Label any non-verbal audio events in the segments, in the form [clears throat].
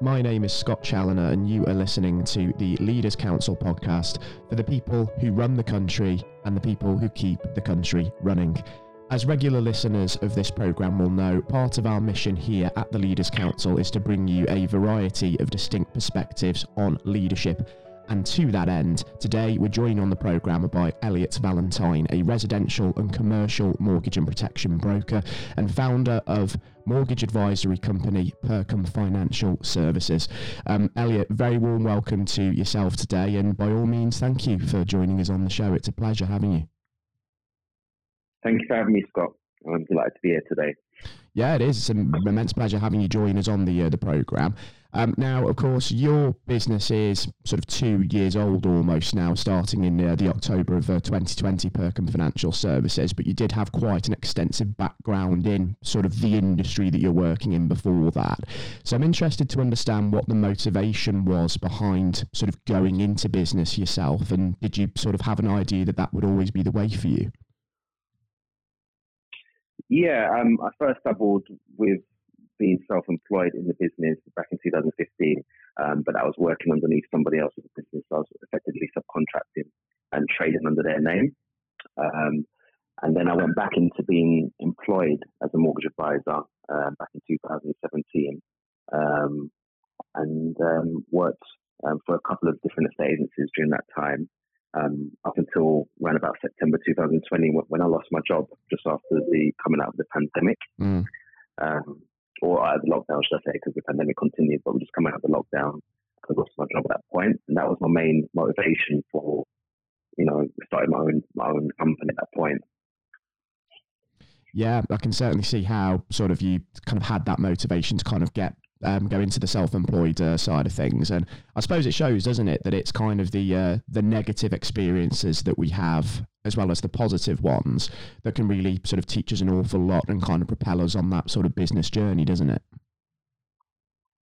My name is Scott Challoner, and you are listening to the Leaders Council podcast for the people who run the country and the people who keep the country running. As regular listeners of this programme will know, part of our mission here at the Leaders Council is to bring you a variety of distinct perspectives on leadership and to that end, today we're joined on the programme by Elliot Valentine, a residential and commercial mortgage and protection broker and founder of mortgage advisory company Percom Financial Services. Um, Elliot, very warm welcome to yourself today, and by all means, thank you for joining us on the show. It's a pleasure having you. Thank you for having me, Scott. I'm delighted to be here today. Yeah, it is. It's an immense pleasure having you join us on the uh, the program. Um, now, of course, your business is sort of two years old almost now, starting in uh, the October of uh, 2020, Percom Financial Services, but you did have quite an extensive background in sort of the industry that you're working in before that. So I'm interested to understand what the motivation was behind sort of going into business yourself, and did you sort of have an idea that that would always be the way for you? Yeah, um, I first doubled with being self-employed in the business back in 2015, um, but I was working underneath somebody else's business. So I was effectively subcontracting and trading under their name. Um, and then I went back into being employed as a mortgage advisor uh, back in 2017 um, and um, worked um, for a couple of different estate agencies during that time. Um, up until around about September 2020, when I lost my job just after the coming out of the pandemic. Mm. Um, or out the lockdown, should I say, because the pandemic continued, but we're just come out of the lockdown. I lost my job at that point, and that was my main motivation for, you know, starting my own my own company at that point. Yeah, I can certainly see how sort of you kind of had that motivation to kind of get um, go into the self-employed uh, side of things, and I suppose it shows, doesn't it, that it's kind of the uh, the negative experiences that we have, as well as the positive ones, that can really sort of teach us an awful lot and kind of propel us on that sort of business journey, doesn't it?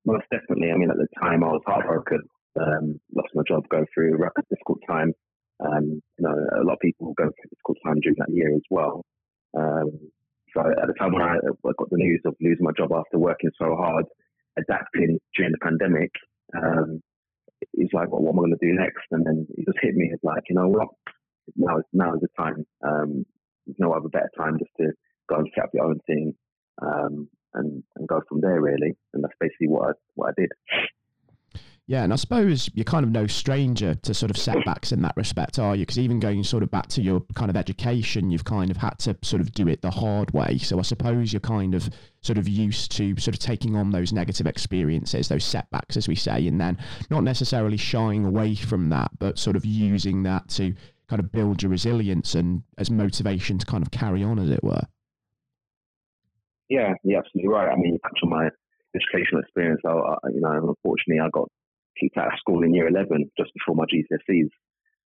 Most definitely. I mean, at the time, I was heartbroken, um, lost my job, go through a difficult time. Um, you know, a lot of people go through a difficult time during that year as well. Um, so at the time when I, I got the news of losing my job after working so hard, adapting during the pandemic, um, he's like, well, what am I going to do next? And then he just hit me. It's like, you know what? Now is now is the time. Um, there's no other better time just to go and set up your own thing um, and and go from there really. And that's basically what I what I did. Yeah, and I suppose you're kind of no stranger to sort of setbacks in that respect, are you? Because even going sort of back to your kind of education, you've kind of had to sort of do it the hard way. So I suppose you're kind of sort of used to sort of taking on those negative experiences, those setbacks, as we say, and then not necessarily shying away from that, but sort of using that to kind of build your resilience and as motivation to kind of carry on, as it were. Yeah, you're absolutely right. I mean, on my educational experience. I, you know, unfortunately, I got kicked out of school in year 11 just before my GCSEs.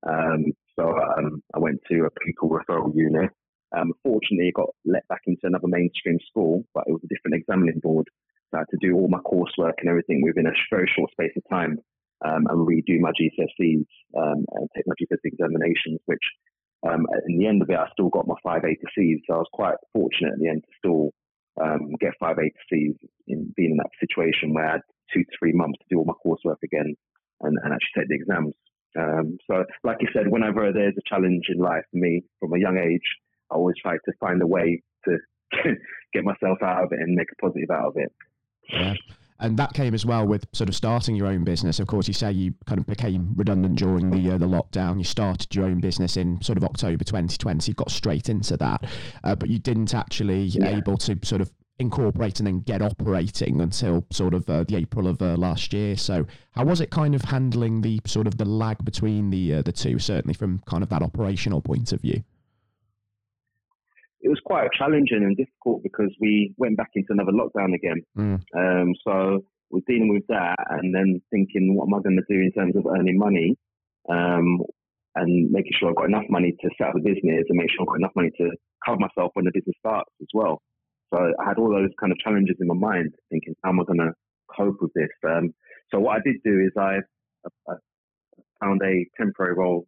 Um, so um, I went to a pupil referral unit. Um, fortunately, got let back into another mainstream school, but it was a different examining board. So I had to do all my coursework and everything within a very short space of time um, and redo my GCSEs um, and take my GCSE examinations, which um, in the end of it, I still got my five A to Cs. So I was quite fortunate at the end to still get five A to Cs in being in that situation where I had two to three months to do all my coursework again and, and actually take the exams. Um, so, like you said, whenever there's a challenge in life for me from a young age, I always try to find a way to [laughs] get myself out of it and make a positive out of it. Yeah. And that came as well with sort of starting your own business. Of course, you say you kind of became redundant during the uh, the lockdown. You started your own business in sort of October 2020. Got straight into that, uh, but you didn't actually yeah. able to sort of incorporate and then get operating until sort of uh, the April of uh, last year. So, how was it kind of handling the sort of the lag between the uh, the two? Certainly from kind of that operational point of view. It was quite challenging and difficult because we went back into another lockdown again. Mm. Um, so we're dealing with that and then thinking, what am I going to do in terms of earning money? Um, and making sure I've got enough money to set up a business and make sure I've got enough money to cover myself when the business starts as well. So I had all those kind of challenges in my mind, thinking, how am I going to cope with this? Um, so what I did do is I, I found a temporary role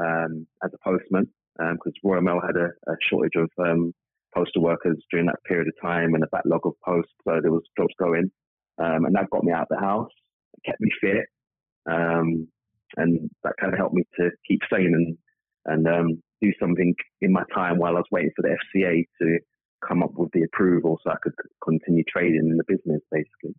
um, as a postman because um, Royal Mail had a, a shortage of um, postal workers during that period of time and a backlog of posts, so there was jobs going. um, and that got me out of the house, kept me fit, um, and that kind of helped me to keep sane and and um, do something in my time while I was waiting for the FCA to come up with the approval so I could continue trading in the business, basically.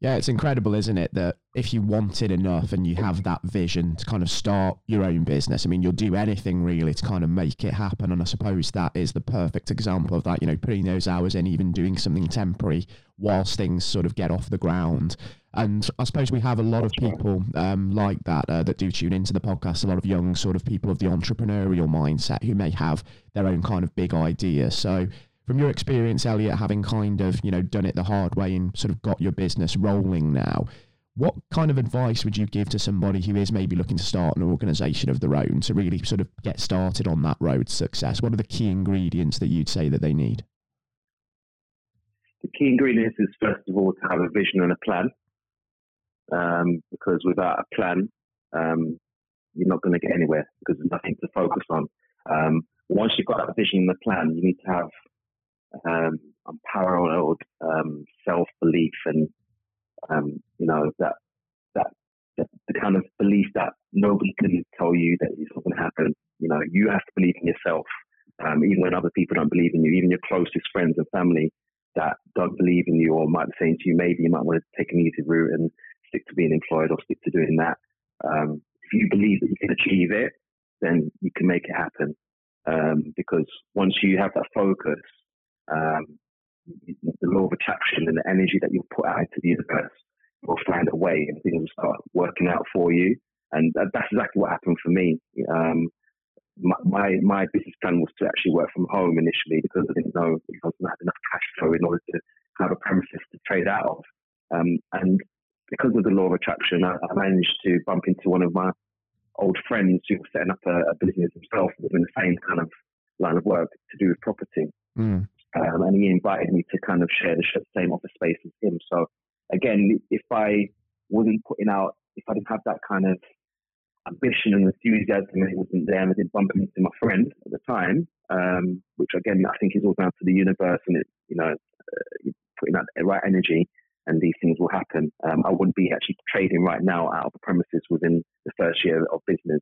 Yeah, it's incredible, isn't it? That if you want it enough and you have that vision to kind of start your own business, I mean, you'll do anything really to kind of make it happen. And I suppose that is the perfect example of that, you know, putting those hours in, even doing something temporary whilst things sort of get off the ground. And I suppose we have a lot of people um, like that uh, that do tune into the podcast, a lot of young sort of people of the entrepreneurial mindset who may have their own kind of big idea. So from your experience, Elliot, having kind of, you know, done it the hard way and sort of got your business rolling now, what kind of advice would you give to somebody who is maybe looking to start an organization of their own to really sort of get started on that road to success? What are the key ingredients that you'd say that they need? The key ingredients is first of all to have a vision and a plan. Um, because without a plan, um, you're not going to get anywhere because there's nothing to focus on. Um, once you've got that vision and the plan, you need to have um, unparalleled um, self belief and um, you know that that the, kind of belief that nobody can tell you that it's not going to happen. You know, you have to believe in yourself, um, even when other people don't believe in you. Even your closest friends and family that don't believe in you or might be saying to you, maybe you might want to take an easy route and stick to being employed or stick to doing that. Um, if you believe that you can achieve it, then you can make it happen. Um, because once you have that focus um, the law of attraction and the energy that you put out into the universe will find a way and things will start working out for you. And that's exactly what happened for me. Um, my, my, my business plan was to actually work from home initially because I didn't know if I was going to have enough cash flow in order to have a premises to trade out of. Um, and because of the law of attraction, I, I, managed to bump into one of my old friends who was setting up a, a business himself within the same kind of line of work to do with property. Mm. Um, and he invited me to kind of share the same office space as him. So again, if I wasn't putting out, if I didn't have that kind of ambition and enthusiasm, and it wasn't there, and I didn't bump into my friend at the time, um, which again I think is all down to the universe and it, you know, uh, putting out the right energy, and these things will happen. Um, I wouldn't be actually trading right now out of the premises within the first year of business.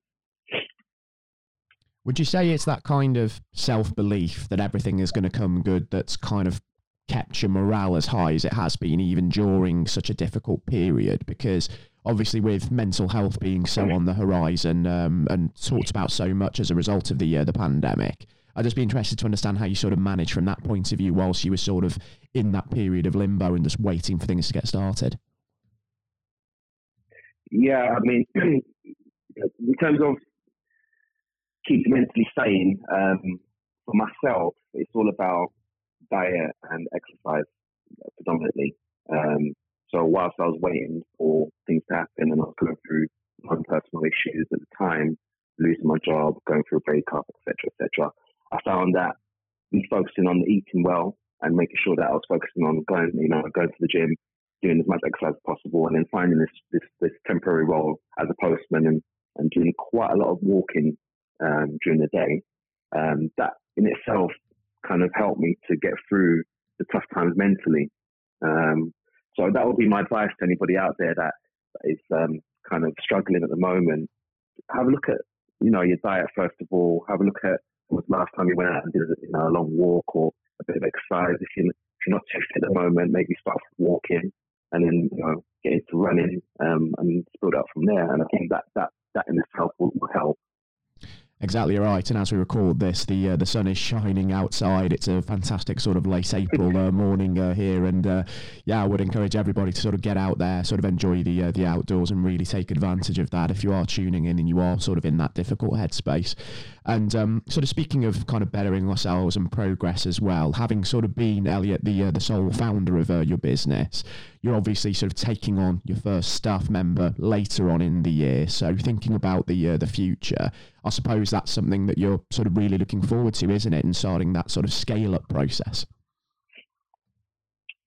Would you say it's that kind of self belief that everything is going to come good that's kind of kept your morale as high as it has been, even during such a difficult period? Because obviously, with mental health being so on the horizon um, and talked about so much as a result of the uh, the pandemic, I'd just be interested to understand how you sort of managed from that point of view whilst you were sort of in that period of limbo and just waiting for things to get started. Yeah, I mean, [clears throat] in terms of keep mentally sane, um, for myself, it's all about diet and exercise predominantly. Um, so whilst I was waiting for things to happen and I was going through my personal issues at the time, losing my job, going through a breakup, etc., etc., I found that focusing on eating well and making sure that I was focusing on going, you know, going to the gym, doing as much exercise as possible, and then finding this this, this temporary role as a postman and, and doing quite a lot of walking um, during the day, um, that in itself kind of helped me to get through the tough times mentally. Um, so that would be my advice to anybody out there that is um, kind of struggling at the moment. Have a look at you know your diet first of all. Have a look at was last time you went out and did you know, a long walk or a bit of exercise. If you're, if you're not too fit at the moment, maybe start walking and then you know get into running um, and build up from there. And I think that that that in itself will, will help. Exactly right. And as we record this, the uh, the sun is shining outside. It's a fantastic sort of late April uh, morning uh, here, and uh, yeah, I would encourage everybody to sort of get out there, sort of enjoy the uh, the outdoors, and really take advantage of that if you are tuning in and you are sort of in that difficult headspace. And um, sort of speaking of kind of bettering ourselves and progress as well, having sort of been Elliot, the uh, the sole founder of your business, you're obviously sort of taking on your first staff member later on in the year. So thinking about the uh, the future, I suppose that's something that you're sort of really looking forward to, isn't it? And starting that sort of scale up process.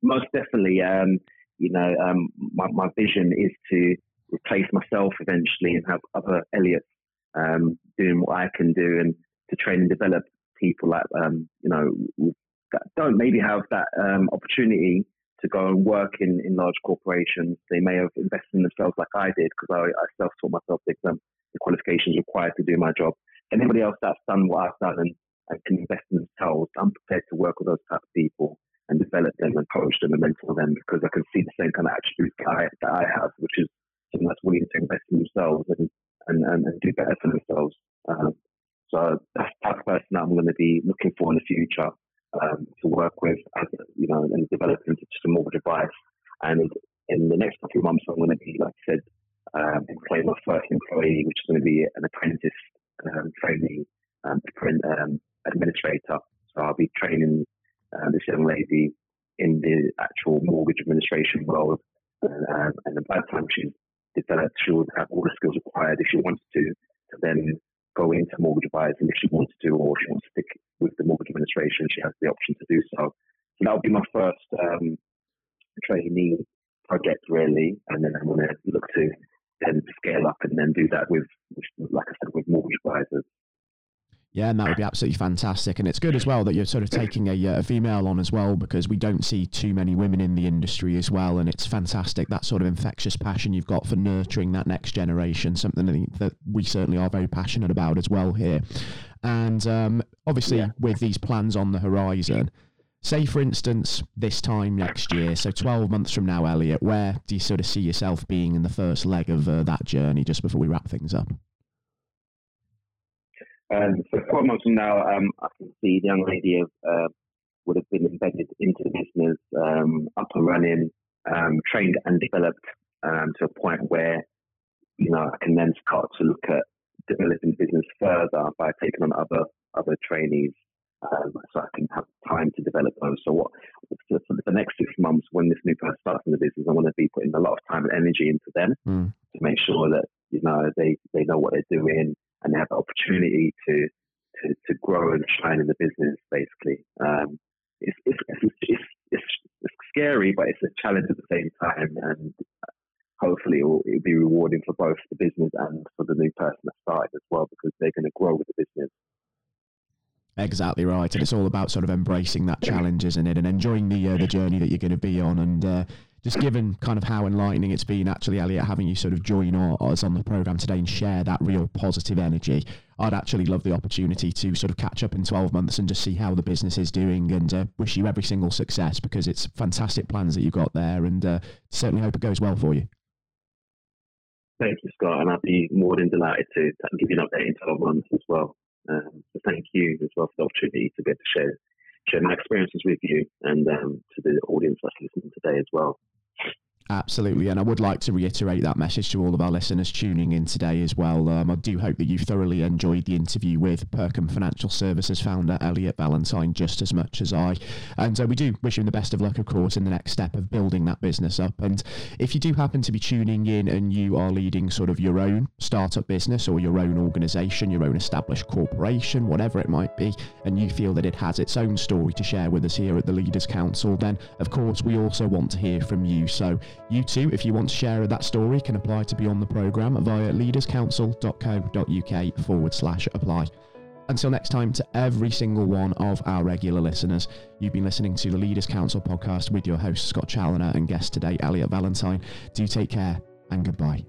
Most definitely. Um, you know, um, my, my vision is to replace myself eventually and have other Elliots um, doing what I can do and to train and develop people that um, you know that don't maybe have that um, opportunity to go and work in, in large corporations. They may have invested in themselves like I did because I, I self taught myself the, the qualifications required to do my job. Anybody else that's done what I've done and, and can invest in themselves, I'm prepared to work with those type of people and develop them and coach them and mentor them because I can see the same kind of attributes that I, that I have, which is someone that's willing to invest in themselves and, and, and, and do better for themselves. Um, so that's the type of person I'm going to be looking for in the future um, to work with, as, you know, and develop into just a mortgage advice. And in the next of months, I'm going to be, like I said, um, employing my first employee, which is going to be an apprentice um, trainee um, um, administrator. So I'll be training uh, this young lady in the actual mortgage administration world. And, um, and by the time she's developed, she will have all the skills required if she wants to, to then go into mortgage advising if she wants to, or she wants to stick with the mortgage administration, she has the option to do so. So that'll be my first um, trainee project, really, and then I'm going to look to then scale up and then do that with, like I said, with mortgage advisors. Yeah, and that would be absolutely fantastic. And it's good as well that you're sort of taking a, uh, a, female on as well because we don't see too many women in the industry as well. And it's fantastic that sort of infectious passion you've got for nurturing that next generation, something that we certainly are very passionate about as well here. And um, obviously, yeah. with these plans on the horizon, say for instance, this time next year, so 12 months from now, Elliot, where do you sort of see yourself being in the first leg of uh, that journey just before we wrap things up? Um, so 12 months from now, um, I can see the young lady uh, would have been embedded into the business, um, up and running, um, trained and developed um, to a point where, you know, I can then start to look at developing business further by taking on other other trainees, um, so I can have time to develop those. So what for the next six months, when this new person starts in the business, I want to be putting a lot of time and energy into them mm. to make sure that you know they they know what they're doing and they have the opportunity to, to, to grow and shine in the business, basically. Um, it's, it's, it's, it's, it's, scary, but it's a challenge at the same time. And hopefully it will, it will be rewarding for both the business and for the new person that started as well, because they're going to grow with the business. Exactly right, and it's all about sort of embracing that challenge, isn't it, and enjoying the uh, the journey that you're going to be on, and uh, just given kind of how enlightening it's been actually, Elliot, having you sort of join us on the program today and share that real positive energy. I'd actually love the opportunity to sort of catch up in 12 months and just see how the business is doing and uh, wish you every single success because it's fantastic plans that you've got there and uh, certainly hope it goes well for you. Thank you, Scott, and I'd be more than delighted to give you an update in 12 months as well. Um, so thank you as well for the opportunity to get to share share my experiences with you and um, to the audience that's listening today as well. Absolutely, and I would like to reiterate that message to all of our listeners tuning in today as well. Um, I do hope that you thoroughly enjoyed the interview with Percom Financial Services founder Elliot Valentine just as much as I. And uh, we do wish him the best of luck, of course, in the next step of building that business up. And if you do happen to be tuning in and you are leading sort of your own startup business or your own organization, your own established corporation, whatever it might be, and you feel that it has its own story to share with us here at the Leaders Council, then of course we also want to hear from you. So you too, if you want to share that story, can apply to be on the programme via leaderscouncil.co.uk forward slash apply. Until next time, to every single one of our regular listeners, you've been listening to the Leaders Council podcast with your host, Scott Challoner, and guest today, Elliot Valentine. Do take care and goodbye.